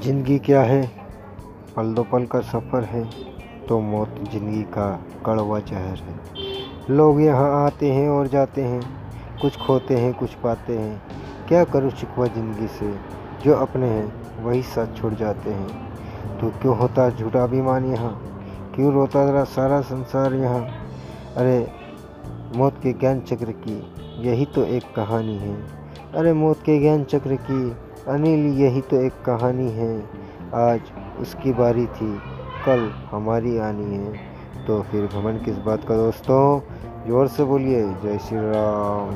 ज़िंदगी क्या है? पल दो पल का सफ़र है तो मौत ज़िंदगी का कड़वा जहर है। लोग यहाँ आते हैं और जाते हैं, कुछ खोते हैं, कुछ पाते हैं। क्या करूँ शिकवा ज़िंदगी से, जो अपने हैं, वही साथ छुड़ जाते हैं। तो क्यों होता झूठा अभिमान यहाँ? क्यों रोता सारा संसार यहाँ? अरे, मौत के ज्ञान चक्र की, यही तो एक कहानी है। अरे, मौत के ज्ञान चक्र की अनिल, यही तो एक कहानी है। आज उसकी बारी थी, कल हमारी आनी है। तो फिर घमन किस बात का दोस्तों? ज़ोर से बोलिए। जय श्री राम।